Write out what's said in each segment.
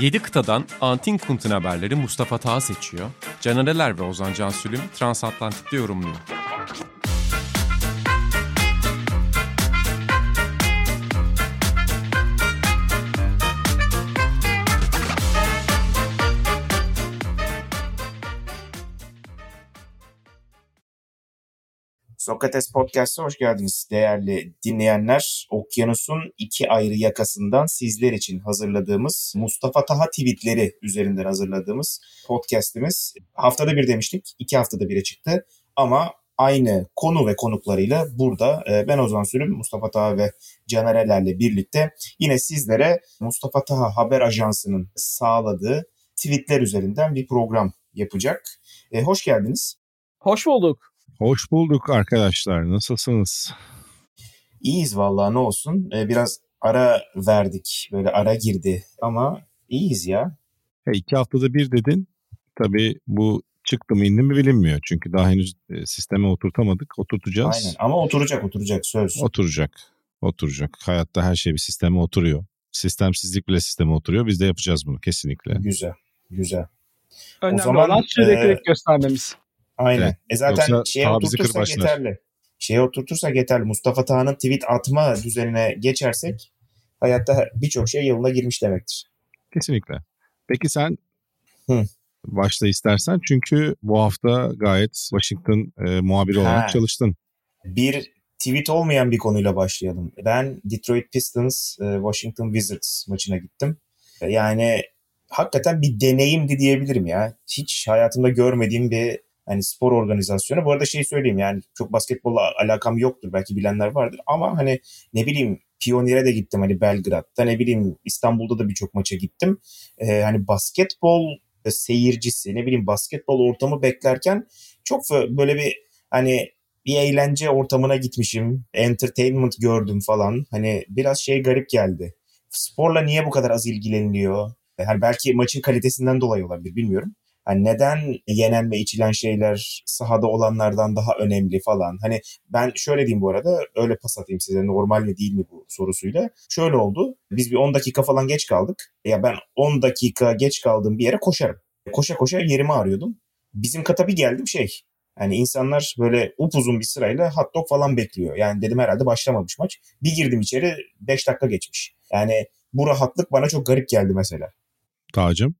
7 kıtadan Antin Kunt'un haberleri Mustafa Taha seçiyor. Canereler ve Ozan Cansülüm Transatlantik'te yorumluyor. Sokrates Podcast'a hoş geldiniz değerli dinleyenler. Okyanusun iki ayrı yakasından sizler için hazırladığımız Mustafa Taha tweetleri üzerinden hazırladığımız podcast'imiz. Haftada bir demiştik, iki haftada bire çıktı ama aynı konu ve konuklarıyla burada e, ben Ozan Sürüm, Mustafa Taha ve Canerelerle birlikte yine sizlere Mustafa Taha Haber Ajansı'nın sağladığı tweetler üzerinden bir program yapacak. E, hoş geldiniz. Hoş bulduk. Hoş bulduk arkadaşlar. Nasılsınız? İyiyiz vallahi ne olsun. Ee, biraz ara verdik. Böyle ara girdi ama iyiyiz ya. E, iki haftada bir dedin. Tabii bu çıktı mı indi mi bilinmiyor. Çünkü daha henüz e, sisteme oturtamadık. Oturtacağız. Aynen ama oturacak oturacak söz. Oturacak. Oturacak. Hayatta her şey bir sisteme oturuyor. Sistemsizlik bile sisteme oturuyor. Biz de yapacağız bunu kesinlikle. Güzel. Güzel. Önemli zaman, olan süreklilik e, göstermemiz. Aynen. Evet. E zaten Yoksa şeye oturtursak kırbaçlar. yeterli. Şeye oturtursak yeterli. Mustafa Taha'nın tweet atma düzenine geçersek hayatta birçok şey yoluna girmiş demektir. Kesinlikle. Peki sen Hı. başla istersen. Çünkü bu hafta gayet Washington e, muhabiri olarak Ha. çalıştın. Bir tweet olmayan bir konuyla başlayalım. Ben Detroit Pistons e, Washington Wizards maçına gittim. E, Yani hakikaten bir deneyimdi diyebilirim ya. Hiç hayatımda görmediğim bir hani spor organizasyonu. Bu arada şey söyleyeyim yani çok basketbolla alakam yoktur. Belki bilenler vardır ama hani ne bileyim Pionier'e de gittim hani Belgrad'da ne bileyim İstanbul'da da birçok maça gittim. E, hani basketbol seyircisi ne bileyim basketbol ortamı beklerken çok böyle bir hani bir eğlence ortamına gitmişim. Entertainment gördüm falan. Hani biraz şey garip geldi. Sporla niye bu kadar az ilgileniliyor? Yani belki maçın kalitesinden dolayı olabilir bilmiyorum. Hani neden yenen ve içilen şeyler sahada olanlardan daha önemli falan. Hani ben şöyle diyeyim bu arada öyle pas atayım size normal mi değil mi bu sorusuyla. Şöyle oldu. Biz bir 10 dakika falan geç kaldık. Ya ben 10 dakika geç kaldığım bir yere koşarım. Koşa koşa yerimi arıyordum. Bizim kata bir geldim şey. Yani insanlar böyle upuzun bir sırayla hot dog falan bekliyor. Yani dedim herhalde başlamamış maç. Bir girdim içeri 5 dakika geçmiş. Yani bu rahatlık bana çok garip geldi mesela. Tacım.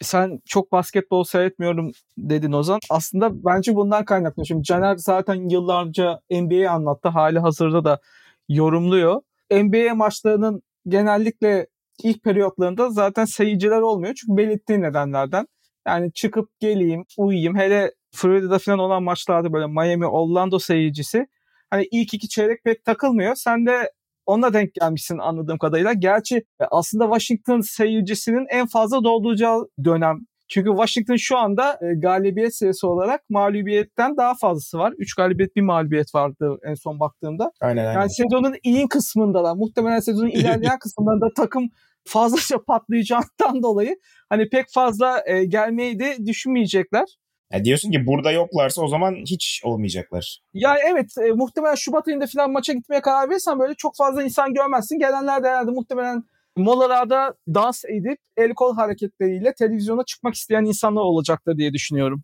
Sen çok basketbol seyretmiyorum dedin Ozan. Aslında bence bundan kaynaklı. Şimdi Caner zaten yıllarca NBA'yi anlattı. Hali hazırda da yorumluyor. NBA maçlarının genellikle ilk periyotlarında zaten seyirciler olmuyor. Çünkü belirttiği nedenlerden. Yani çıkıp geleyim, uyuyayım. Hele Florida'da falan olan maçlarda böyle Miami, Orlando seyircisi hani ilk iki çeyrek pek takılmıyor. Sen de ona denk gelmişsin anladığım kadarıyla. Gerçi e, aslında Washington seyircisinin en fazla dolduracağı dönem. Çünkü Washington şu anda e, galibiyet sayısı olarak mağlubiyetten daha fazlası var. 3 galibiyet bir mağlubiyet vardı en son baktığımda. Aynen aynen. Yani sezonun iyi kısmındalar. Muhtemelen sezonun ilerleyen kısımlarında takım fazlaca patlayacağından dolayı hani pek fazla e, gelmeyi de düşünmeyecekler. Ya diyorsun ki burada yoklarsa o zaman hiç olmayacaklar. Yani evet e, muhtemelen Şubat ayında falan maça gitmeye karar verirsen böyle çok fazla insan görmezsin. Gelenler de herhalde muhtemelen molalarda dans edip el kol hareketleriyle televizyona çıkmak isteyen insanlar olacaktır diye düşünüyorum.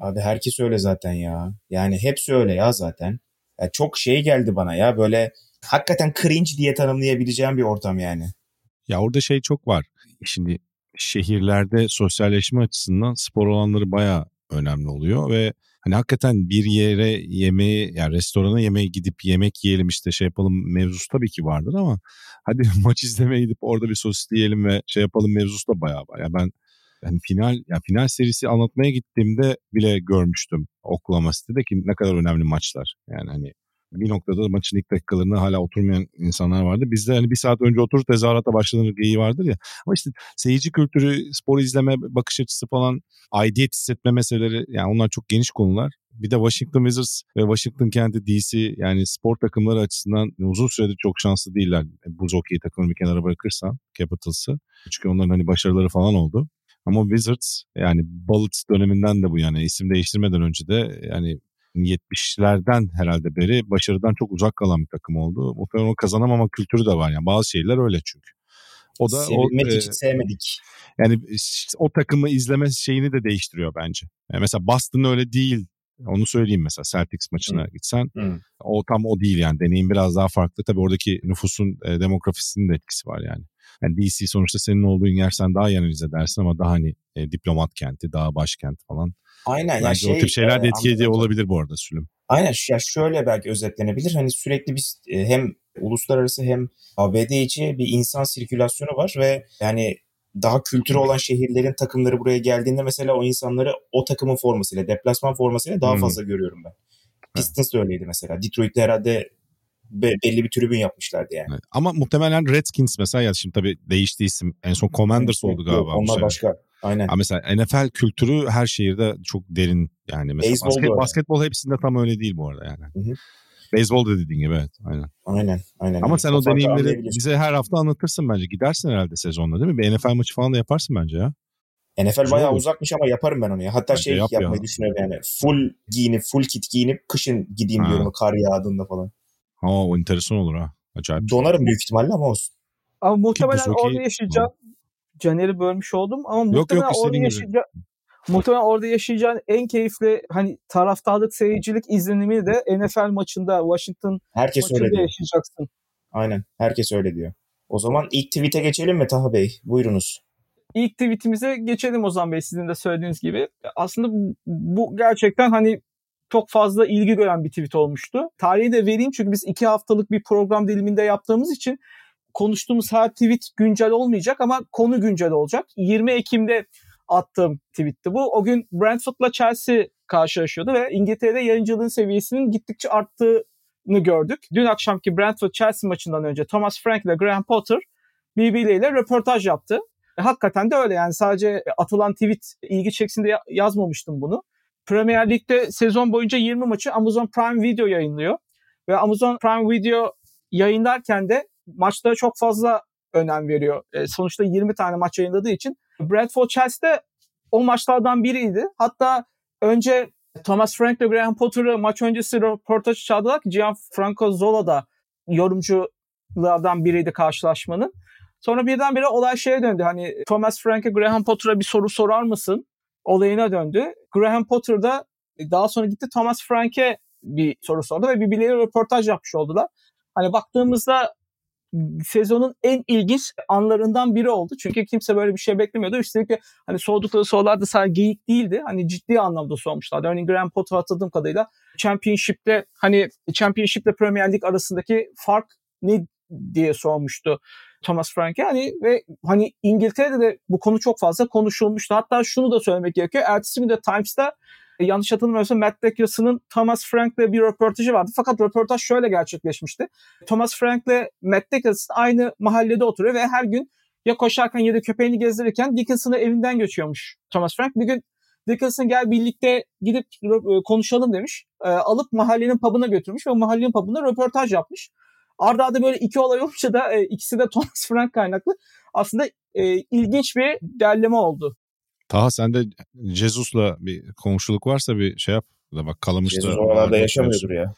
Abi herkes öyle zaten ya. Yani hepsi öyle ya zaten. Ya çok şey geldi bana ya böyle hakikaten cringe diye tanımlayabileceğim bir ortam yani. Ya orada şey çok var. Şimdi şehirlerde sosyalleşme açısından spor alanları bayağı önemli oluyor ve hani hakikaten bir yere yemeği yani restorana yemeğe gidip yemek yiyelim işte şey yapalım mevzusu tabii ki vardır ama hadi maç izlemeye gidip orada bir sosis yiyelim ve şey yapalım mevzusu da bayağı var. Ya ben yani final ya final serisi anlatmaya gittiğimde bile görmüştüm Oklahoma City'de ki ne kadar önemli maçlar. Yani hani bir noktada da maçın ilk dakikalarında hala oturmayan insanlar vardı. Bizde hani bir saat önce oturur tezahürata başlanır geyiği vardır ya. Ama işte seyirci kültürü, spor izleme bakış açısı falan, aidiyet hissetme meseleleri yani onlar çok geniş konular. Bir de Washington Wizards ve Washington kenti DC yani spor takımları açısından uzun süredir çok şanslı değiller. Buz hokeyi takımını bir kenara bırakırsan Capitals'ı. Çünkü onların hani başarıları falan oldu. Ama Wizards yani Bullets döneminden de bu yani isim değiştirmeden önce de yani 70'lerden herhalde beri başarıdan çok uzak kalan bir takım oldu. Muhtemelen o kazanamama kültürü de var yani bazı şeyler öyle çünkü. O da Sevilmek o, e, için sevmedik. yani o takımı izleme şeyini de değiştiriyor bence. Yani mesela Boston öyle değil. Onu söyleyeyim mesela Celtics maçına Hı. gitsen Hı. o tam o değil yani deneyim biraz daha farklı. Tabii oradaki nüfusun e, demografisinin de etkisi var yani. Yani DC sonuçta senin olduğun yer sen daha iyi analiz edersin ama daha hani e, diplomat kenti, daha başkent falan. Aynen. ya Bence şey, o tip şeyler de e, etki ediyor anladım. olabilir bu arada Sülüm. Aynen ya şöyle belki özetlenebilir. Hani sürekli biz e, hem uluslararası hem ABD içi bir insan sirkülasyonu var ve yani daha kültürü olan şehirlerin takımları buraya geldiğinde mesela o insanları o takımın formasıyla, deplasman formasıyla daha Hmm. fazla görüyorum ben. Pistons da öyleydi mesela. Detroit'te herhalde be- belli bir tribün yapmışlardı yani. Evet. Ama muhtemelen Redskins mesela ya şimdi tabii değişti isim. En son Commanders oldu Yok, galiba. bu Onlar başka. Aynen. Ama mesela NFL kültürü her şehirde çok derin yani. Mesela da basket, basketbol hepsinde tam öyle değil bu arada yani. Hı hı. Beyzbol da dediğin gibi evet. Aynen. Aynen. Aynen. Ama sen o farkı deneyimleri bize her hafta anlatırsın bence. Gidersin herhalde sezonda değil mi? Bir NFL maçı falan da yaparsın bence ya. NFL Güzel bayağı olur. uzakmış ama yaparım ben onu ya. Hatta Bence şey yap ya. yapmayı düşünüyorum yani. Full giyinip, full kit giyinip kışın gideyim Ha. diyorum kar yağdığında falan. Ha o enteresan olur ha. Acayip. Donarım büyük ihtimalle ama olsun. Ama muhtemelen orada yaşayacağım. Caner'i bölmüş oldum ama muhtemelen yok, orada. Muhtemelen orada yaşayacağın en keyifli hani taraftarlık seyircilik izlenimi de NFL maçında Washington Herkes öyle maçında diyor. yaşayacaksın. Aynen. Herkes öyle diyor. O zaman ilk tweet'e geçelim mi Taha Bey? Buyurunuz. İlk tweetimize geçelim Ozan Bey sizin de söylediğiniz gibi. Aslında bu- bu gerçekten hani çok fazla ilgi gören bir tweet olmuştu. Tarihi de vereyim çünkü biz iki haftalık bir program diliminde yaptığımız için konuştuğumuz her tweet güncel olmayacak ama konu güncel olacak. 20 Ekim'de attığım tweetti bu. O gün Brentford'la Chelsea karşılaşıyordu ve İngiltere'de yayıncılığın seviyesinin gittikçe arttığını gördük. Dün akşamki Brentford-Chelsea maçından önce Thomas Frank ile Graham Potter birbirleriyle röportaj yaptı. E, hakikaten de öyle yani sadece atılan tweet ilgi çeksin diye yazmamıştım bunu. Premier Lig'de sezon boyunca 20 maçı Amazon Prime Video yayınlıyor. Ve Amazon Prime Video yayınlarken de maçlara çok fazla önem veriyor. E, sonuçta 20 tane maç yayınladığı için. Bradford Chelsea o maçlardan biriydi. Hatta önce Thomas Frank ve Graham Potter'ı maç öncesi röportaj çağırdılar ki Gianfranco Zola da yorumculardan biriydi karşılaşmanın. Sonra birdenbire olay şeye döndü. Hani Thomas Frank'e Graham Potter'a bir soru sorar mısın? Olayına döndü. Graham Potter da daha sonra gitti Thomas Frank'e bir soru sordu ve birbirleriyle röportaj yapmış oldular. Hani baktığımızda sezonun en ilginç anlarından biri oldu. Çünkü kimse böyle bir şey beklemiyordu. Üstelik de hani sordukları sorular da sadece geyik değildi. Hani ciddi anlamda sormuşlardı. Örneğin Graham Potter hatırladığım kadarıyla Championship'te hani Championship'le Premier Lig arasındaki fark ne diye sormuştu Thomas Frank'e. Hani ve hani İngiltere'de de bu konu çok fazla konuşulmuştu. Hatta şunu da söylemek gerekiyor. Ertesi gün de Times'ta yanlış hatırlamıyorsam Matt Dickerson'ın Thomas Frank'le bir röportajı vardı. Fakat röportaj şöyle gerçekleşmişti. Thomas Frank'le Matt Dickerson aynı mahallede oturuyor ve her gün ya koşarken ya da köpeğini gezdirirken Dickerson'ı evinden göçüyormuş Thomas Frank. Bir gün Dickerson gel birlikte gidip e, konuşalım demiş. E, alıp mahallenin pub'ına götürmüş ve mahallenin pub'ında röportaj yapmış. Arda arda böyle iki olay olunca da e, ikisi de Thomas Frank kaynaklı. Aslında e, ilginç bir derleme oldu. Taha sende Jesus'la bir komşuluk varsa bir şey yap. Da bak Kalamış'ta. Jesus oralarda yaşamıyordur ya.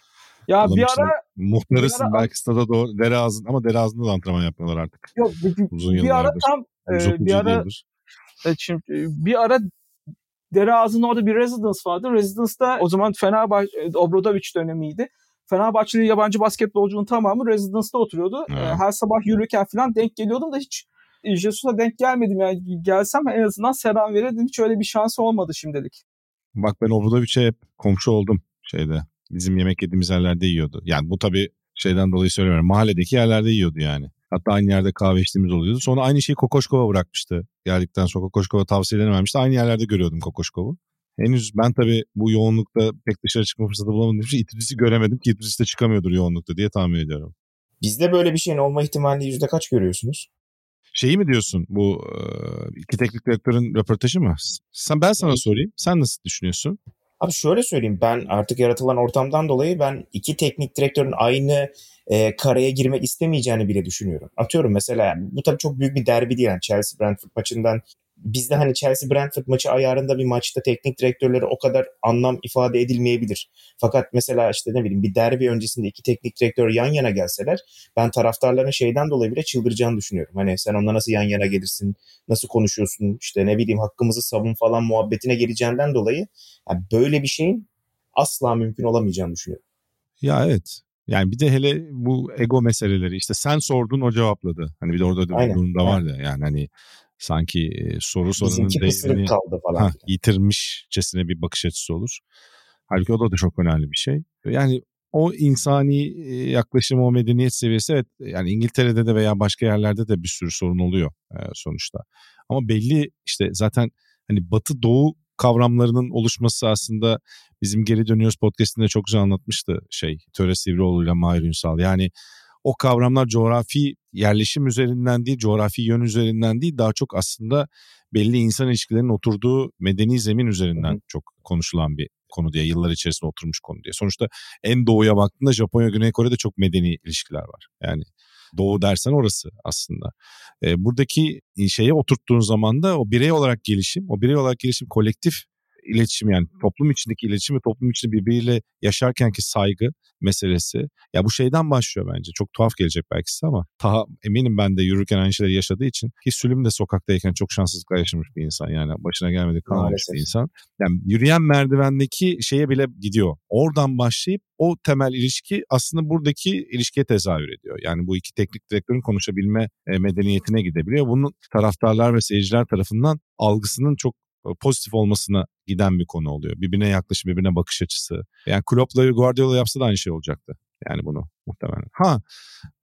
Ya bir ara Muhtarısın bir ara- belki stada doğru. Dere ağzında ama dere ağzında da antrenman yapmıyorlar artık. yok bir, bir- Uzun bir ara tam e, 130 bir ara. Evet, şimdi e, bir ara dere ağzında orada bir residence vardı. Residence'da o zaman Fenerbahçe, e, Obradovic dönemiydi. Fenerbahçeli yabancı basketbolcunun tamamı Residence'da oturuyordu. Evet. E, Her sabah yürürken falan denk geliyordum da hiç e, Jesus'a denk gelmedim. Yani gelsem en azından selam verirdim. Hiç öyle bir şansı olmadı şimdilik. Bak ben Obradovic'e hep komşu oldum şeyde. Bizim yemek yediğimiz yerlerde yiyordu. Yani bu tabii şeyden dolayı söylemiyorum. Mahalledeki yerlerde yiyordu yani. Hatta aynı yerde kahve içtiğimiz oluyordu. Sonra aynı şeyi Kokoşkova bırakmıştı. Geldikten sonra Kokoşkova tavsiyelerini vermişti. Aynı yerlerde görüyordum Kokoşkov'u. Henüz ben tabii bu yoğunlukta pek dışarı çıkma fırsatı bulamadığım için İtudis'i göremedim ki İtudis de çıkamıyordur yoğunlukta diye tahmin ediyorum. Bizde böyle bir şeyin olma ihtimalini yüzde kaç görüyorsunuz? Şeyi mi diyorsun bu iki teknik direktörün röportajı mı? Sen ben sana sorayım. Sen nasıl düşünüyorsun? Abi şöyle söyleyeyim ben artık yaratılan ortamdan dolayı ben iki teknik direktörün aynı e, kareye girmek istemeyeceğini bile düşünüyorum. Atıyorum mesela bu tabii çok büyük bir derbi değil. Yani Chelsea Brentford maçından bizde hani Chelsea Brentford maçı ayarında bir maçta teknik direktörleri o kadar anlam ifade edilmeyebilir. Fakat mesela işte ne bileyim bir derbi öncesinde iki teknik direktör yan yana gelseler ben taraftarların şeyden dolayı bile çıldıracağını düşünüyorum. Hani sen onunla nasıl yan yana gelirsin, nasıl konuşuyorsun, işte ne bileyim hakkımızı savun falan muhabbetine geleceğinden dolayı yani böyle bir şeyin asla mümkün olamayacağını düşünüyorum. Ya evet. Yani bir de hele bu ego meseleleri işte sen sordun o cevapladı. Hani bir de orada bir durum da var ya yani hani sanki soru sorunun değerini kaldı falan. Ha, yitirmişçesine bir bakış açısı olur. Halbuki o da, da çok önemli bir şey. Yani o insani yaklaşım, o medeniyet seviyesi evet yani İngiltere'de de veya başka yerlerde de bir sürü sorun oluyor sonuçta. Ama belli işte zaten hani batı doğu kavramlarının oluşması aslında bizim geri dönüyoruz podcastinde çok güzel anlatmıştı şey Töre Sivrioğlu ile Mahir Ünsal. Yani o kavramlar coğrafi yerleşim üzerinden değil, coğrafi yön üzerinden değil daha çok aslında belli insan ilişkilerinin oturduğu medeni zemin üzerinden Hı. çok konuşulan bir konu diye yıllar içerisinde oturmuş konu diye. Sonuçta en doğuya baktığında Japonya, Güney Kore'de çok medeni ilişkiler var. Yani doğu dersen orası aslında. E, buradaki şeye oturttuğun zaman da o birey olarak gelişim, o birey olarak gelişim kolektif iletişim yani toplum içindeki iletişim ve toplum içinde birbiriyle yaşarkenki saygı meselesi. Ya bu şeyden başlıyor bence. Çok tuhaf gelecek belki size ama daha eminim ben de yürürken aynı şeyleri yaşadığı için ki Sülüm de sokaktayken çok şanssızlıkla yaşamış bir insan yani başına gelmedi kalmamış bir insan. Yani yürüyen merdivendeki şeye bile gidiyor. Oradan başlayıp o temel ilişki aslında buradaki ilişkiye tezahür ediyor. Yani bu iki teknik direktörün konuşabilme e, medeniyetine gidebiliyor. Bunun taraftarlar ve seyirciler tarafından algısının çok pozitif olmasına giden bir konu oluyor. Birbirine yaklaşım, birbirine bakış açısı. Yani Klopp'la Guardiola yapsa da aynı şey olacaktı. Yani bunu muhtemelen. Ha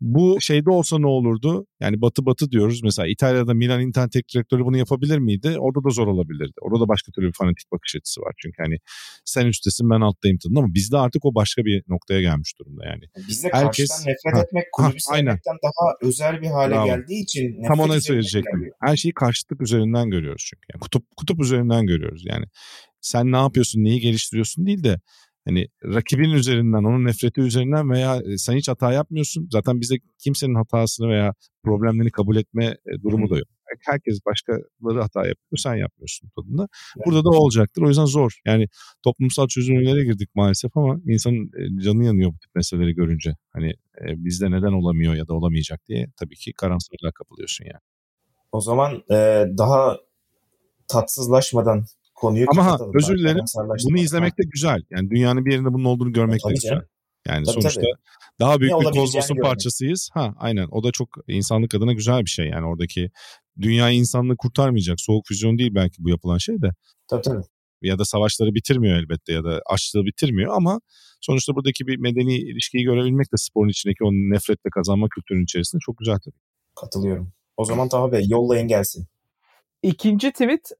bu şeyde olsa ne olurdu? Yani batı batı diyoruz. Mesela İtalya'da Milan Inter teknik direktörü bunu yapabilir miydi? Orada da zor olabilirdi. Orada da başka türlü bir fanatik bakış açısı var. Çünkü hani sen üsttesin ben alttayım tadında ama bizde artık o başka bir noktaya gelmiş durumda yani. Bizde Herkes, karşıdan nefret ha, etmek kulübü sevmekten daha özel bir hale Bravo. geldiği için nefret Tam ona söyleyecektim. Her şeyi karşıtlık üzerinden görüyoruz çünkü. Yani kutup kutup üzerinden görüyoruz yani. Sen ne yapıyorsun, neyi geliştiriyorsun değil de hani rakibin üzerinden, onun nefreti üzerinden veya e, sen hiç hata yapmıyorsun. Zaten bize kimsenin hatasını veya problemlerini kabul etme e, durumu da yok. Herkes başkaları hata yapıyor, sen yapmıyorsun tadında. Burada da olacaktır. O yüzden zor. Yani toplumsal çözümlere girdik maalesef ama insanın e, canı yanıyor bu tip meseleleri görünce. Hani bizde neden olamıyor ya da olamayacak diye tabii ki karamsarlığa kapılıyorsun yani. O zaman e, daha tatsızlaşmadan konuyu Ama ha, özür dilerim. Bunu izlemek de güzel. Yani dünyanın bir yerinde bunun olduğunu görmek de güzel. Yani tabii, sonuçta tabii. daha büyük ne bir kozmosun parçasıyız. Ha aynen o da çok insanlık adına güzel bir şey yani oradaki dünya insanlığı kurtarmayacak. Soğuk füzyon değil belki bu yapılan şey de. Tabii tabii. Ya da savaşları bitirmiyor elbette ya da açlığı bitirmiyor ama sonuçta buradaki bir medeni ilişkiyi görebilmek de sporun içindeki o nefretle kazanma kültürünün içerisinde çok güzel tabii. Katılıyorum. O zaman Taha Bey yollayın gelsin. İkinci tweet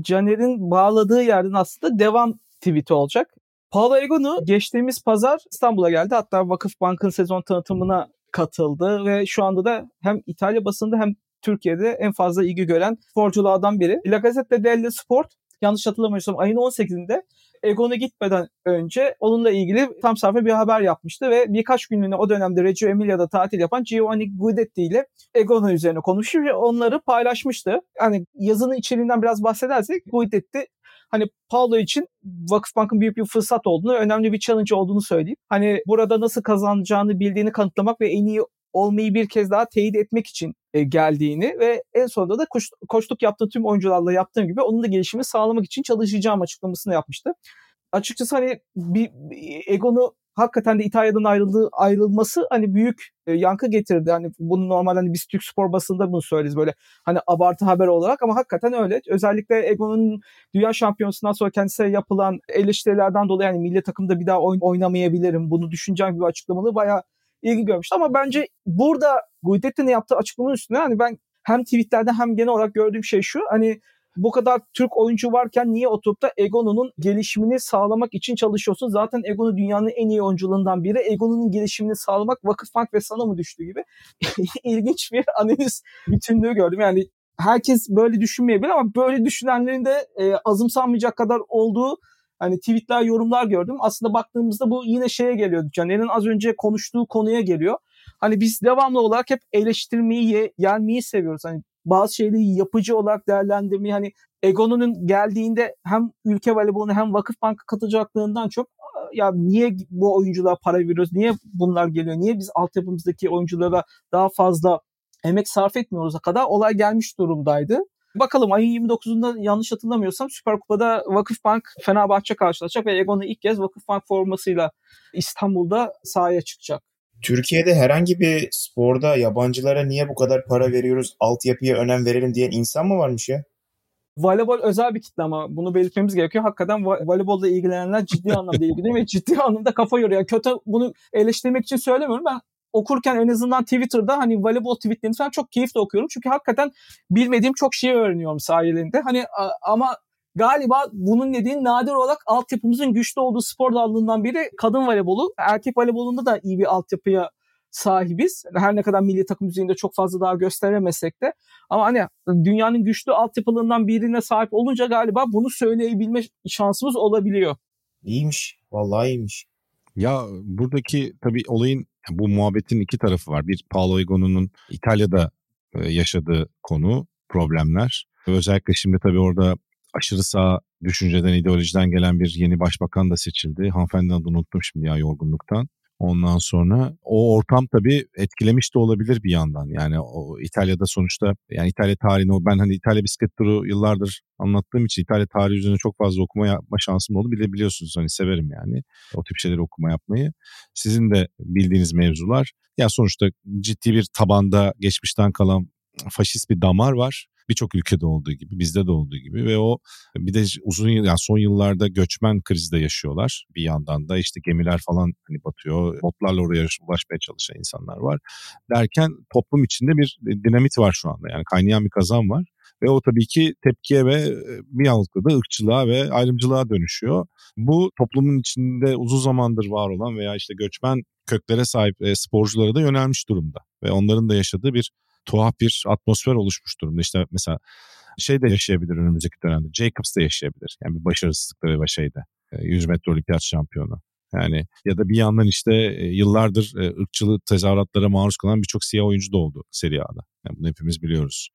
Caner'in bağladığı yerden aslında devam tweet'i olacak. Paolo Egonu geçtiğimiz pazar İstanbul'a geldi. Hatta Vakıf Bank'ın sezon tanıtımına katıldı ve şu anda da hem İtalya basında hem Türkiye'de en fazla ilgi gören sporculardan biri. La Gazzetta dello Sport yanlış hatırlamıyorsam ayın 18'inde Egon'a gitmeden önce onunla ilgili tam sayfa bir haber yapmıştı ve birkaç günlüğüne o dönemde Reggio Emilia'da tatil yapan Giovanni Guidetti ile Egon'a üzerine konuşuyor ve onları paylaşmıştı. Yani yazının içeriğinden biraz bahsedersek Guidetti hani Paulo için Vakıfbank'ın büyük bir fırsat olduğunu, önemli bir challenge olduğunu söyleyeyim. Hani burada nasıl kazanacağını bildiğini kanıtlamak ve en iyi olmayı bir kez daha teyit etmek için e, geldiğini ve en sonunda da koç, koçluk yaptığı tüm oyuncularla yaptığım gibi onun da gelişimi sağlamak için çalışacağım açıklamasını yapmıştı. Açıkçası hani bir, bir Egon'u hakikaten de İtalya'dan ayrıldığı ayrılması hani büyük e, yankı getirdi. Hani bunu normalde hani biz Türk spor basında bunu söyleriz böyle hani abartı haber olarak ama hakikaten öyle. Özellikle Egon'un dünya şampiyonusundan sonra kendisine yapılan eleştirilerden dolayı yani milli takımda bir daha oyn- oynamayabilirim. Bunu düşüneceğim gibi açıklamalı bayağı ilgi görmüştü. Ama bence burada Guidetti'nin yaptığı açıklamanın üstüne hani ben hem tweetlerde hem genel olarak gördüğüm şey şu. Hani bu kadar Türk oyuncu varken niye oturup da Egonu'nun gelişimini sağlamak için çalışıyorsun? Zaten Egonu dünyanın en iyi oyuncularından biri. Egonu'nun gelişimini sağlamak Vakıfbank ve sana mı düştü gibi ilginç bir analiz bütünlüğü gördüm. Yani herkes böyle düşünmeyebilir ama böyle düşünenlerin de e, azımsanmayacak kadar olduğu hani tweetler, yorumlar gördüm. Aslında baktığımızda bu yine şeye geliyor. Caner'in az önce konuştuğu konuya geliyor. Hani biz devamlı olarak hep eleştirmeyi, ye, seviyoruz. Hani bazı şeyleri yapıcı olarak değerlendirmeyi hani Egon'un geldiğinde hem ülke voleyboluna hem Vakıfbank'a katılacaklığından çok ya niye bu oyunculara para veriyoruz? Niye bunlar geliyor? Niye biz altyapımızdaki oyunculara daha fazla emek sarf etmiyoruz kadar olay gelmiş durumdaydı. Bakalım ayın 29'unda yanlış hatırlamıyorsam Süper Kupa'da Vakıfbank Fenerbahçe karşılaşacak ve Egon'u ilk kez Vakıfbank formasıyla İstanbul'da sahaya çıkacak. Türkiye'de herhangi bir sporda yabancılara niye bu kadar para veriyoruz, altyapıya önem verelim diyen insan mı varmış ya? Voleybol özel bir kitle ama bunu belirtmemiz gerekiyor. Hakikaten voleybolla ilgilenenler ciddi anlamda ilgileniyor ve ciddi anlamda kafa yoruyor. Kötü bunu eleştirmek için söylemiyorum. Ben okurken en azından Twitter'da hani voleybol tweetlerini falan çok keyifle okuyorum. Çünkü hakikaten bilmediğim çok şey öğreniyorum sayelinde. Hani ama galiba bunun dediğin nadir olarak altyapımızın güçlü olduğu spor dallarından biri kadın voleybolu. Erkek voleybolunda da iyi bir altyapıya sahibiz. Her ne kadar milli takım düzeyinde çok fazla daha gösteremesek de. Ama hani dünyanın güçlü altyapılarından birine sahip olunca galiba bunu söyleyebilme şansımız olabiliyor. İyiymiş. Vallahi iyiymiş. Ya buradaki tabii olayın bu muhabbetin iki tarafı var. Bir Paolo Egonu'nun İtalya'da e, yaşadığı konu, problemler. Özellikle şimdi tabii orada aşırı sağ düşünceden, ideolojiden gelen bir yeni başbakan da seçildi. Hanımefendinin adını unuttum şimdi ya yorgunluktan. Ondan sonra o ortam tabii etkilemiş de olabilir bir yandan. Yani o İtalya'da sonuçta yani İtalya tarihini o ben hani İtalya bisiklet turu yıllardır anlattığım için İtalya tarihi üzerine çok fazla okuma yapma şansım oldu. Bile biliyorsunuz hani severim yani o tip şeyleri okuma yapmayı. Sizin de bildiğiniz mevzular. Ya sonuçta ciddi bir tabanda geçmişten kalan faşist bir damar var birçok ülkede olduğu gibi bizde de olduğu gibi ve o bir de uzun yıl yani son yıllarda göçmen krizi de yaşıyorlar. Bir yandan da işte gemiler falan hani batıyor. Botlarla oraya ulaşmaya çalışan insanlar var. Derken toplum içinde bir dinamit var şu anda. Yani kaynayan bir kazan var. Ve o tabii ki tepkiye ve bir yanlıkla da ırkçılığa ve ayrımcılığa dönüşüyor. Bu toplumun içinde uzun zamandır var olan veya işte göçmen köklere sahip sporculara da yönelmiş durumda. Ve onların da yaşadığı bir tuhaf bir atmosfer oluşmuş durumda. İşte mesela şey de yaşayabilir önümüzdeki dönemde. Jacobs da yaşayabilir. Yani bir başarısızlıkları ve şeyde. 100 metre olimpiyat şampiyonu. Yani ya da bir yandan işte yıllardır ırkçılık tezahüratlara maruz kalan birçok siyah oyuncu da oldu Serie A'da. Yani bunu hepimiz biliyoruz.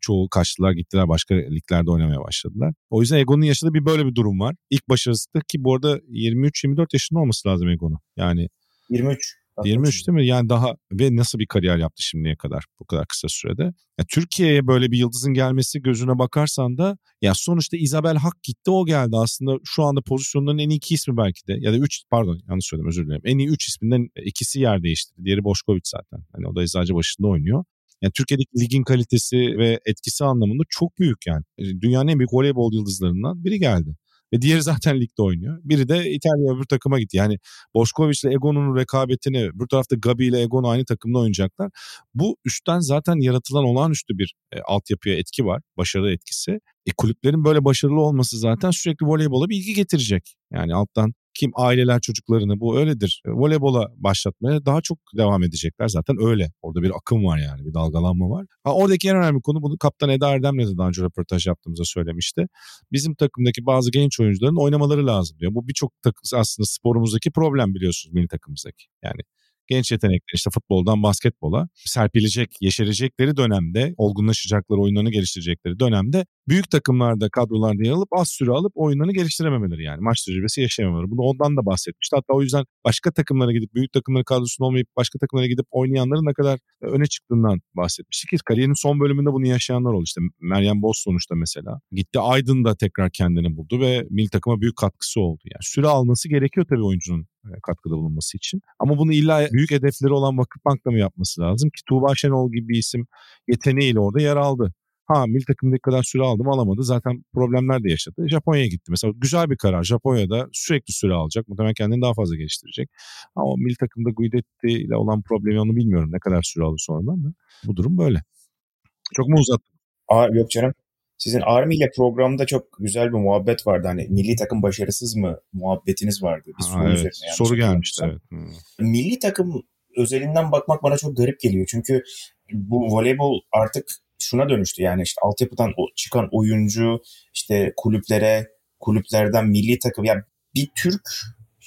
Çoğu kaçtılar gittiler başka liglerde oynamaya başladılar. O yüzden Egon'un yaşadığı bir böyle bir durum var. İlk başarısızlık ki bu arada 23-24 yaşında olması lazım Egon'un. Yani 23. 23 değil mi? Yani daha ve nasıl bir kariyer yaptı şimdiye kadar bu kadar kısa sürede. Ya Türkiye'ye böyle bir yıldızın gelmesi gözüne bakarsan da ya sonuçta Isabel Hak gitti o geldi. Aslında şu anda pozisyonların en iyi iki ismi belki de ya da üç pardon yanlış söyledim özür dilerim. En iyi üç isminden ikisi yer değiştirdi. Diğeri Boşkoviç zaten. Hani o da eczacı başında oynuyor. Yani Türkiye'deki ligin kalitesi ve etkisi anlamında çok büyük yani. Dünyanın en büyük voleybol yıldızlarından biri geldi. Ve diğeri zaten ligde oynuyor. Biri de İtalya öbür takıma gitti. Yani Boşkovic ile Egon'un rekabetini bir tarafta Gabi ile Egon aynı takımda oynayacaklar. Bu üstten zaten yaratılan olağanüstü bir e, altyapıya etki var. Başarı etkisi. E, kulüplerin böyle başarılı olması zaten sürekli voleybola bir ilgi getirecek. Yani alttan kim aileler çocuklarını bu öyledir. E, voleybola başlatmaya daha çok devam edecekler zaten öyle. Orada bir akım var yani bir dalgalanma var. Ha, oradaki en önemli konu bunu Kaptan Eda Erdem'le de daha önce röportaj yaptığımızda söylemişti. Bizim takımdaki bazı genç oyuncuların oynamaları lazım diyor. Bu birçok aslında sporumuzdaki problem biliyorsunuz milli takımımızdaki. Yani genç yetenekler işte futboldan basketbola serpilecek, yeşerecekleri dönemde, olgunlaşacakları, oyunlarını geliştirecekleri dönemde büyük takımlarda, kadrolarda yer alıp az süre alıp oyunlarını geliştirememeleri yani. Maç tecrübesi yaşayamamaları. Bunu ondan da bahsetmişti. Hatta o yüzden başka takımlara gidip, büyük takımların kadrosunda olmayıp başka takımlara gidip oynayanların ne kadar öne çıktığından bahsetmiştik. Ki kariyerinin son bölümünde bunu yaşayanlar oldu. İşte Meryem Boz sonuçta mesela. Gitti Aydın'da tekrar kendini buldu ve milli takıma büyük katkısı oldu. Yani süre alması gerekiyor tabii oyuncunun katkıda bulunması için. Ama bunu illa büyük hedefleri olan Vakıfbank'la mı yapması lazım ki Tuğba Şenol gibi bir isim yeteneğiyle orada yer aldı. Ha milli takımdaki kadar süre aldı mı alamadı. Zaten problemler de yaşadı. Japonya'ya gitti. Mesela güzel bir karar. Japonya'da sürekli süre alacak. Muhtemelen kendini daha fazla geliştirecek. Ama milli takımda Guidetti ile olan problemi onu bilmiyorum. Ne kadar süre aldı sonradan da. Bu durum böyle. Çok mu uzattım? Aa, yok canım. Sizin Army ile programda çok güzel bir muhabbet vardı. Hani milli takım başarısız mı muhabbetiniz vardı. Bir soru evet. üzerine. Soru gelmişti evet. Hmm. Milli takım özelinden bakmak bana çok garip geliyor. Çünkü bu voleybol artık şuna dönüştü. Yani işte altyapıdan çıkan oyuncu işte kulüplere, kulüplerden milli takım. Yani bir Türk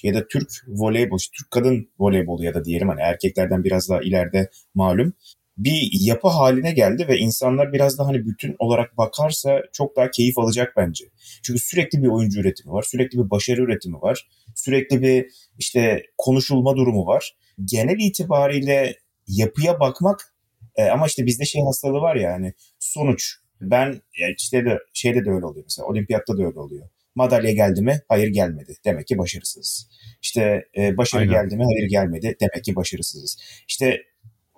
ya da Türk voleybol, Türk kadın voleybolu ya da diyelim hani erkeklerden biraz daha ileride malum. Bir yapı haline geldi ve insanlar biraz da hani bütün olarak bakarsa çok daha keyif alacak bence. Çünkü sürekli bir oyuncu üretimi var, sürekli bir başarı üretimi var, sürekli bir işte konuşulma durumu var. Genel itibariyle yapıya bakmak e, ama işte bizde şey hastalığı var ya hani sonuç. Ben işte de şeyde de öyle oluyor mesela olimpiyatta da öyle oluyor. Madalya geldi mi? Hayır gelmedi. Demek ki başarısızız. İşte e, başarı Aynen. geldi mi? Hayır gelmedi. Demek ki başarısızız. İşte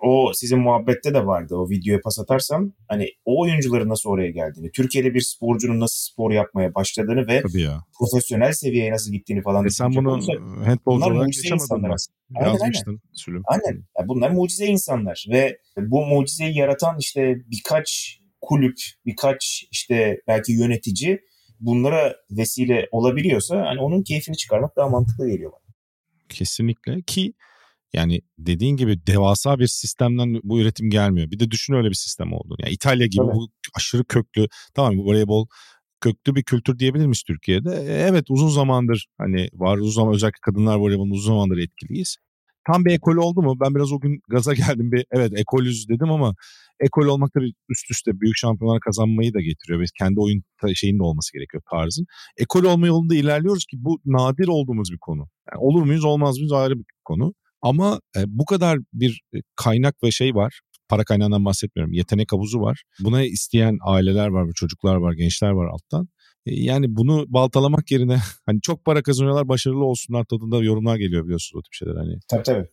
o sizin muhabbette de vardı o videoya pas atarsam hani o oyuncuların nasıl oraya geldiğini, Türkiye'de bir sporcunun nasıl spor yapmaya başladığını ve profesyonel seviyeye nasıl gittiğini falan. E sen bunu handbolcu olarak yaşamadın mı? Aynen, Yazmıştın Sülüm. Aynen. Yani bunlar mucize insanlar ve bu mucizeyi yaratan işte birkaç kulüp, birkaç işte belki yönetici bunlara vesile olabiliyorsa hani onun keyfini çıkarmak daha mantıklı geliyor bana. Kesinlikle ki yani dediğin gibi devasa bir sistemden bu üretim gelmiyor. Bir de düşün öyle bir sistem olduğunu. Yani İtalya gibi Tabii. bu aşırı köklü tamam bu voleybol köklü bir kültür diyebilir miyiz Türkiye'de? E, evet uzun zamandır hani var uzun zaman özellikle kadınlar voleybolunda uzun zamandır etkiliyiz. Tam bir ekol oldu mu? Ben biraz o gün gaza geldim bir evet ekolüz dedim ama ekol olmak tabii üst üste büyük şampiyonlar kazanmayı da getiriyor ve kendi oyun şeyin de olması gerekiyor tarzın. Ekol olma yolunda ilerliyoruz ki bu nadir olduğumuz bir konu. Yani olur muyuz olmaz mıyız ayrı bir konu. Ama e, bu kadar bir e, kaynak ve şey var. Para kaynağından bahsetmiyorum. Yetenek havuzu var. Buna isteyen aileler var, çocuklar var, gençler var alttan. E, yani bunu baltalamak yerine hani çok para kazanıyorlar, başarılı olsunlar tadında yorumlar geliyor biliyorsunuz o tip şeyler hani. Tabii tabii.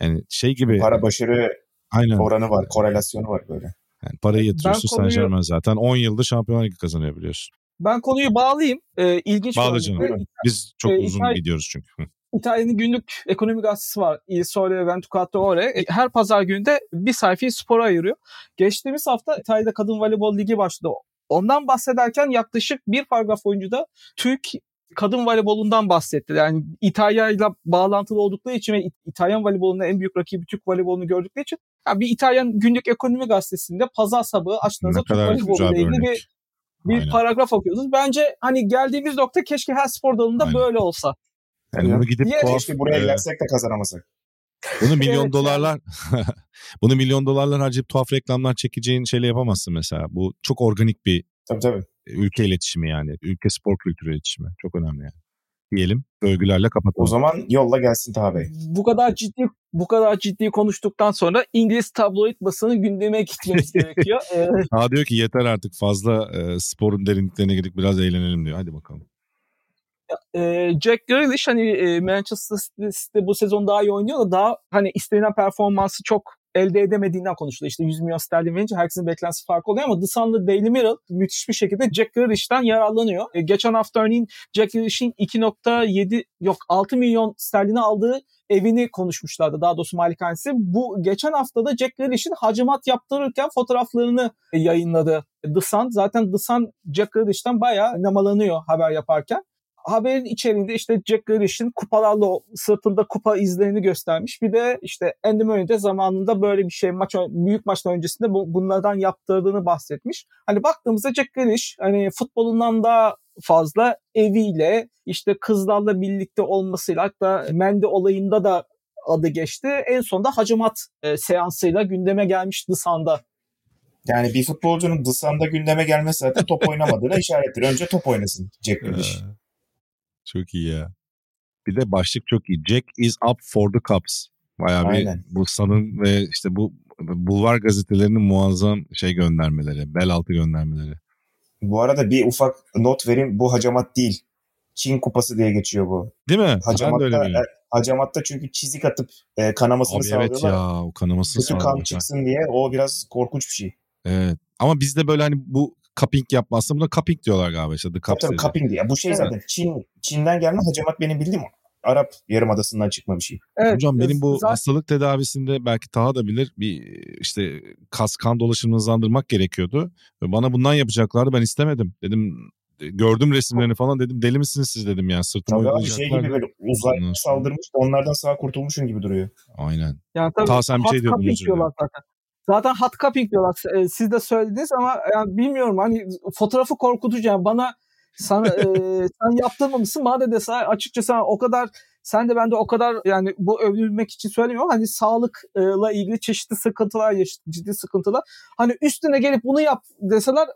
Yani şey gibi. Para başarı Aynen. oranı var, korelasyonu var böyle. Yani parayı yatırıyorsun konuyu... Saint Germain zaten 10 yıldır Şampiyonlar Ligi kazanıyor biliyorsun. Ben konuyu bağlayayım. Ee, ilginç Bağla canım. Biz çok ee, uzun İtalya, gidiyoruz çünkü. İtalya'nın günlük ekonomi gazetesi var. Il Sole Ventiquattro Ore. E, her pazar günde bir sayfayı spora ayırıyor. Geçtiğimiz hafta İtalya'da Kadın Voleybol Ligi başladı. Ondan bahsederken yaklaşık bir paragraf da Türk kadın voleybolundan bahsetti. Yani İtalya ile bağlantılı oldukları için ve İtalyan voleybolunun en büyük rakibi Türk voleybolunu gördükleri için yani bir İtalyan günlük ekonomi gazetesinde pazar sabahı açtığınızda Türk voleyboluyla ilgili bir, bir paragraf okuyorsunuz. Bence hani geldiğimiz nokta keşke her spor dalında Aynen. böyle olsa. Yani bunu gidip Niye tuhaf, keşke buraya e, gelsek de kazanamasak. Bunu milyon evet, dolarlar bunu milyon dolarlar harcayıp tuhaf reklamlar çekeceğin şeyle yapamazsın mesela. Bu çok organik bir tabii, tabii. ülke iletişimi yani. Ülke spor kültürü iletişimi. Çok önemli yani. Diyelim övgülerle kapatalım. O zaman yolla gelsin Taha Bey. Bu kadar ciddi bu kadar ciddi konuştuktan sonra İngiliz tabloid basını gündeme gitmemiz gerekiyor. Ee, diyor ki yeter artık fazla e, sporun derinliklerine girdik biraz eğlenelim diyor. Hadi bakalım e, Jack Grealish hani e, Manchester City'de bu sezon daha iyi oynuyor da daha hani istenilen performansı çok elde edemediğinden konuşuluyor. İşte 100 milyon sterlin verince herkesin beklentisi farklı oluyor ama The Sun'lı Daily Mirror müthiş bir şekilde Jack Grealish'ten yararlanıyor. E, geçen hafta örneğin Jack Grealish'in 2.7 yok 6 milyon sterlini aldığı evini konuşmuşlardı daha doğrusu malikanesi. Bu geçen haftada Jack Grealish'in hacamat yaptırırken fotoğraflarını yayınladı The Sun. Zaten The Sun Jack Grealish'ten bayağı namalanıyor haber yaparken haberin içeriğinde işte Jack Grealish'in kupalarla sırtında kupa izlerini göstermiş. Bir de işte Andy Murray de zamanında böyle bir şey maç büyük maçtan öncesinde bu, bunlardan yaptırdığını bahsetmiş. Hani baktığımızda Jack Grealish hani futbolundan daha fazla eviyle işte kızlarla birlikte olmasıyla hatta Mendy olayında da adı geçti. En sonunda hacamat e, seansıyla gündeme gelmiş Dısan'da. Yani bir futbolcunun Dısan'da gündeme gelmesi zaten top oynamadığına işarettir. Önce top oynasın Jack Grealish. Çok iyi ya. Bir de başlık çok iyi. Jack is up for the cups. Bayağı Aynen. bir bu sanın ve işte bu bulvar gazetelerinin muazzam şey göndermeleri, bel altı göndermeleri. Bu arada bir ufak not vereyim. Bu hacamat değil. Çin kupası diye geçiyor bu. Değil mi? Hacamatta, ben de öyle hacamatta çünkü çizik atıp e, kanamasını Abi sağlıyorlar. Evet ya o kanamasını Kötü kan çıksın diye o biraz korkunç bir şey. Evet. Ama bizde böyle hani bu cupping yapmazsa buna cupping diyorlar galiba işte. The tabii tabii cupping diye. Bu şey zaten evet. Çin, Çin'den gelme hacamat benim bildiğim Arap Yarımadası'ndan çıkma bir şey. Evet, Hocam benim bu zaten... hastalık tedavisinde belki Taha da bilir bir işte kas kan dolaşımını hızlandırmak gerekiyordu. Bana bundan yapacaklardı ben istemedim. Dedim gördüm resimlerini falan dedim deli misiniz siz dedim ya sırtıma Tabii abi şey gibi böyle uzay saldırmış onlardan sağ kurtulmuşun gibi duruyor. Aynen. Yani tabii, Taha sen bir şey diyordun özür dilerim. Zaten. Zaten hot cupping diyorlar. E, siz de söylediniz ama yani bilmiyorum hani fotoğrafı korkutucu yani bana sana e, sen yaptırmamışsın bana da dese açıkçası o kadar sen de ben de o kadar yani bu övülmek için söylemiyorum hani sağlıkla ilgili çeşitli sıkıntılar ciddi sıkıntılar. Hani üstüne gelip bunu yap deseler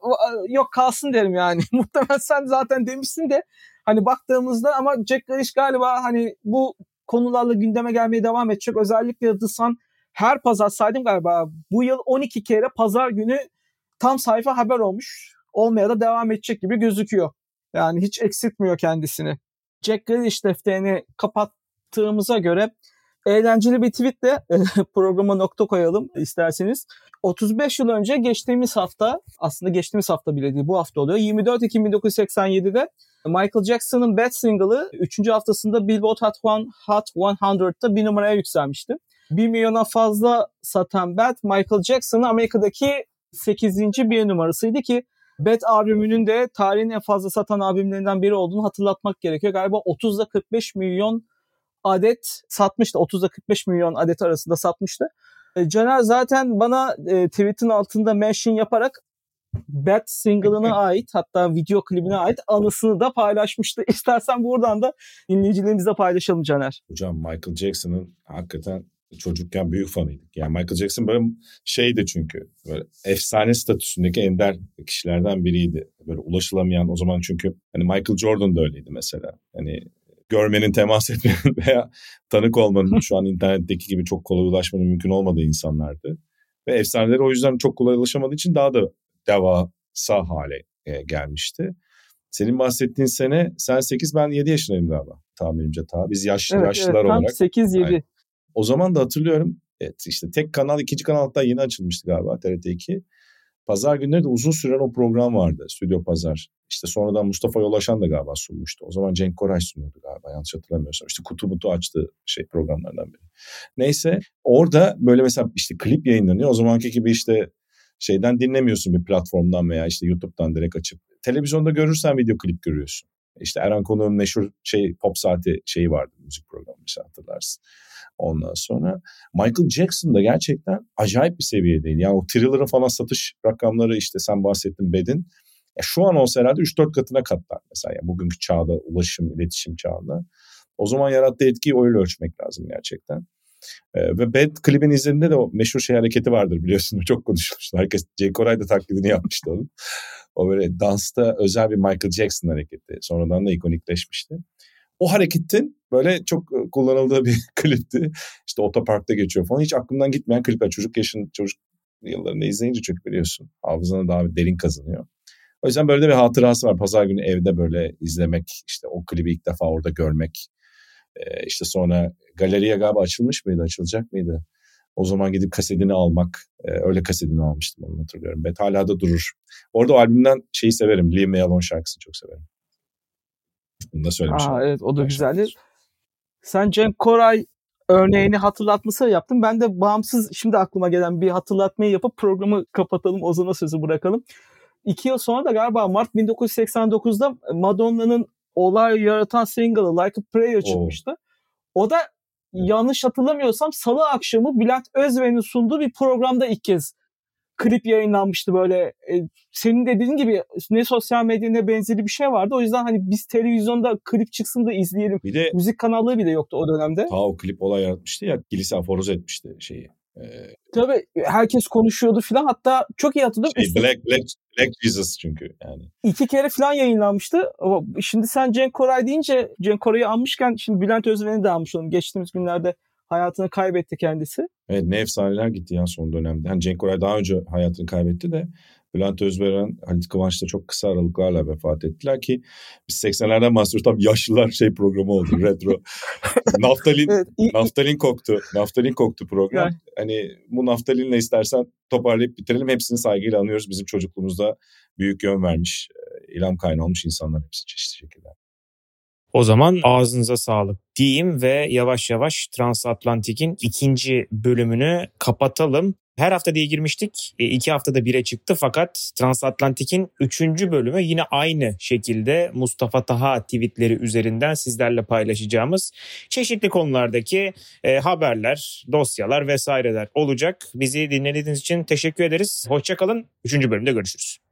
yok kalsın derim yani. Muhtemelen sen zaten demişsin de hani baktığımızda ama Jack Grealish galiba hani bu konularla gündeme gelmeye devam edecek. Özellikle The Sun her pazar saydım galiba bu yıl 12 kere pazar günü tam sayfa haber olmuş. Olmaya da devam edecek gibi gözüküyor. Yani hiç eksiltmiyor kendisini. Jack Grealish defterini kapattığımıza göre eğlenceli bir tweetle programa nokta koyalım isterseniz. 35 yıl önce geçtiğimiz hafta aslında geçtiğimiz hafta bile değil bu hafta oluyor. 24 Ekim 1987'de Michael Jackson'ın Bad Single'ı 3. haftasında Billboard Hot, One, Hot 100'da bir numaraya yükselmişti. 1 milyona fazla satan Bad Michael Jackson'ın Amerika'daki 8. bir numarasıydı ki Bad albümünün de tarihin en fazla satan albümlerinden biri olduğunu hatırlatmak gerekiyor. Galiba 30'da 45 milyon adet satmıştı. 30'da 45 milyon adet arasında satmıştı. E, Caner zaten bana e, tweet'in altında mention yaparak Bad single'ına ait hatta video klibine ait anısını da paylaşmıştı. İstersen buradan da dinleyicilerimizle paylaşalım Caner. Hocam Michael Jackson'ın hakikaten çocukken büyük fanıydık. Yani Michael Jackson böyle şeydi çünkü böyle efsane statüsündeki ender kişilerden biriydi. Böyle ulaşılamayan o zaman çünkü hani Michael Jordan da öyleydi mesela. Hani görmenin, temas etmenin veya tanık olmanın şu an internetteki gibi çok kolay ulaşmanın mümkün olmadığı insanlardı. Ve efsaneleri o yüzden çok kolay ulaşamadığı için daha da devasa hale e, gelmişti. Senin bahsettiğin sene sen 8 ben 7 yaşındayım galiba tahminimce ta. Biz yaşlı evet, yaşlılar evet, tam olarak. 8 7. O zaman da hatırlıyorum evet işte tek kanal ikinci kanal hatta yeni açılmıştı galiba TRT 2. Pazar günleri de uzun süren o program vardı. Stüdyo Pazar. İşte sonradan Mustafa Yolaşan da galiba sunmuştu. O zaman Cenk Koray sunuyordu galiba yanlış hatırlamıyorsam. İşte kutu mutu açtı şey programlardan biri. Neyse orada böyle mesela işte klip yayınlanıyor. O zamanki gibi işte şeyden dinlemiyorsun bir platformdan veya işte YouTube'dan direkt açıp. Televizyonda görürsen video klip görüyorsun. İşte Eren Konuğ'un meşhur şey pop saati şeyi vardı müzik programı mesela hatırlarsın. Ondan sonra Michael Jackson da gerçekten acayip bir seviyedeydi. Yani o Thriller'ın falan satış rakamları işte sen bahsettin Bed'in. Ya şu an olsa herhalde 3-4 katına katlar mesela. Yani bugünkü çağda ulaşım, iletişim çağında. O zaman yarattığı etkiyi öyle ölçmek lazım gerçekten. Ee, ve Bad klibin izlerinde de o meşhur şey hareketi vardır biliyorsun. Çok konuşmuştu. Herkes Jay Koray da taklidini yapmıştı onun. O böyle dansta özel bir Michael Jackson hareketi. Sonradan da ikonikleşmişti. O hareketin böyle çok e, kullanıldığı bir klipti. İşte otoparkta geçiyor falan. Hiç aklımdan gitmeyen klipler. Çocuk yaşın, çocuk yıllarında izleyince çok biliyorsun. Hafızana daha derin kazanıyor. O yüzden böyle de bir hatırası var. Pazar günü evde böyle izlemek, işte o klibi ilk defa orada görmek. Ee, işte sonra galeriye galiba açılmış mıydı, açılacak mıydı? O zaman gidip kasetini almak, e, öyle kasetini almıştım onu hatırlıyorum. Bet hala da durur. Orada o albümden şeyi severim, Leave Me Alone şarkısını çok severim. Bunu da söylemişim. Aa, evet o da güzeldi. Sen Cenk Koray örneğini hatırlatması yaptın. Ben de bağımsız şimdi aklıma gelen bir hatırlatmayı yapıp programı kapatalım. Ozan'a sözü bırakalım. İki yıl sonra da galiba Mart 1989'da Madonna'nın olay yaratan single'ı Like a Prayer çıkmıştı. O da yanlış hatırlamıyorsam salı akşamı Bülent Özve'nin sunduğu bir programda ilk kez klip yayınlanmıştı böyle. E, senin dediğin gibi ne sosyal medya ne benzeri bir şey vardı. O yüzden hani biz televizyonda klip çıksın da izleyelim. Bir de müzik kanalları bile yoktu o dönemde. Ta o klip olay yaratmıştı ya. Kilise aforoz etmişti şeyi. Ee, Tabii herkes konuşuyordu filan. Hatta çok iyi hatırlıyorum. Şey, Black, Black, Black Jesus çünkü yani. İki kere filan yayınlanmıştı. Şimdi sen Cenk Koray deyince Cenk Koray'ı almışken şimdi Bülent Özven'i de almış olalım. Geçtiğimiz günlerde hayatını kaybetti kendisi. Evet ne efsaneler gitti ya son dönemde. Hani Cenk Koray daha önce hayatını kaybetti de Bülent Özveren, Halit Kıvanç da çok kısa aralıklarla vefat ettiler ki biz 80'lerden bahsediyoruz. Tam yaşlılar şey programı oldu retro. naftalin, evet, naftalin koktu. Naftalin koktu program. Yani. Hani bu naftalinle istersen toparlayıp bitirelim. Hepsini saygıyla anıyoruz. Bizim çocukluğumuzda büyük yön vermiş, ilham kaynağı olmuş insanlar hepsi çeşitli şekilde. O zaman ağzınıza sağlık diyeyim ve yavaş yavaş Transatlantik'in ikinci bölümünü kapatalım. Her hafta diye girmiştik. E, iki haftada bire çıktı fakat Transatlantik'in üçüncü bölümü yine aynı şekilde Mustafa Taha tweetleri üzerinden sizlerle paylaşacağımız çeşitli konulardaki e, haberler, dosyalar vesaireler olacak. Bizi dinlediğiniz için teşekkür ederiz. Hoşçakalın. Üçüncü bölümde görüşürüz.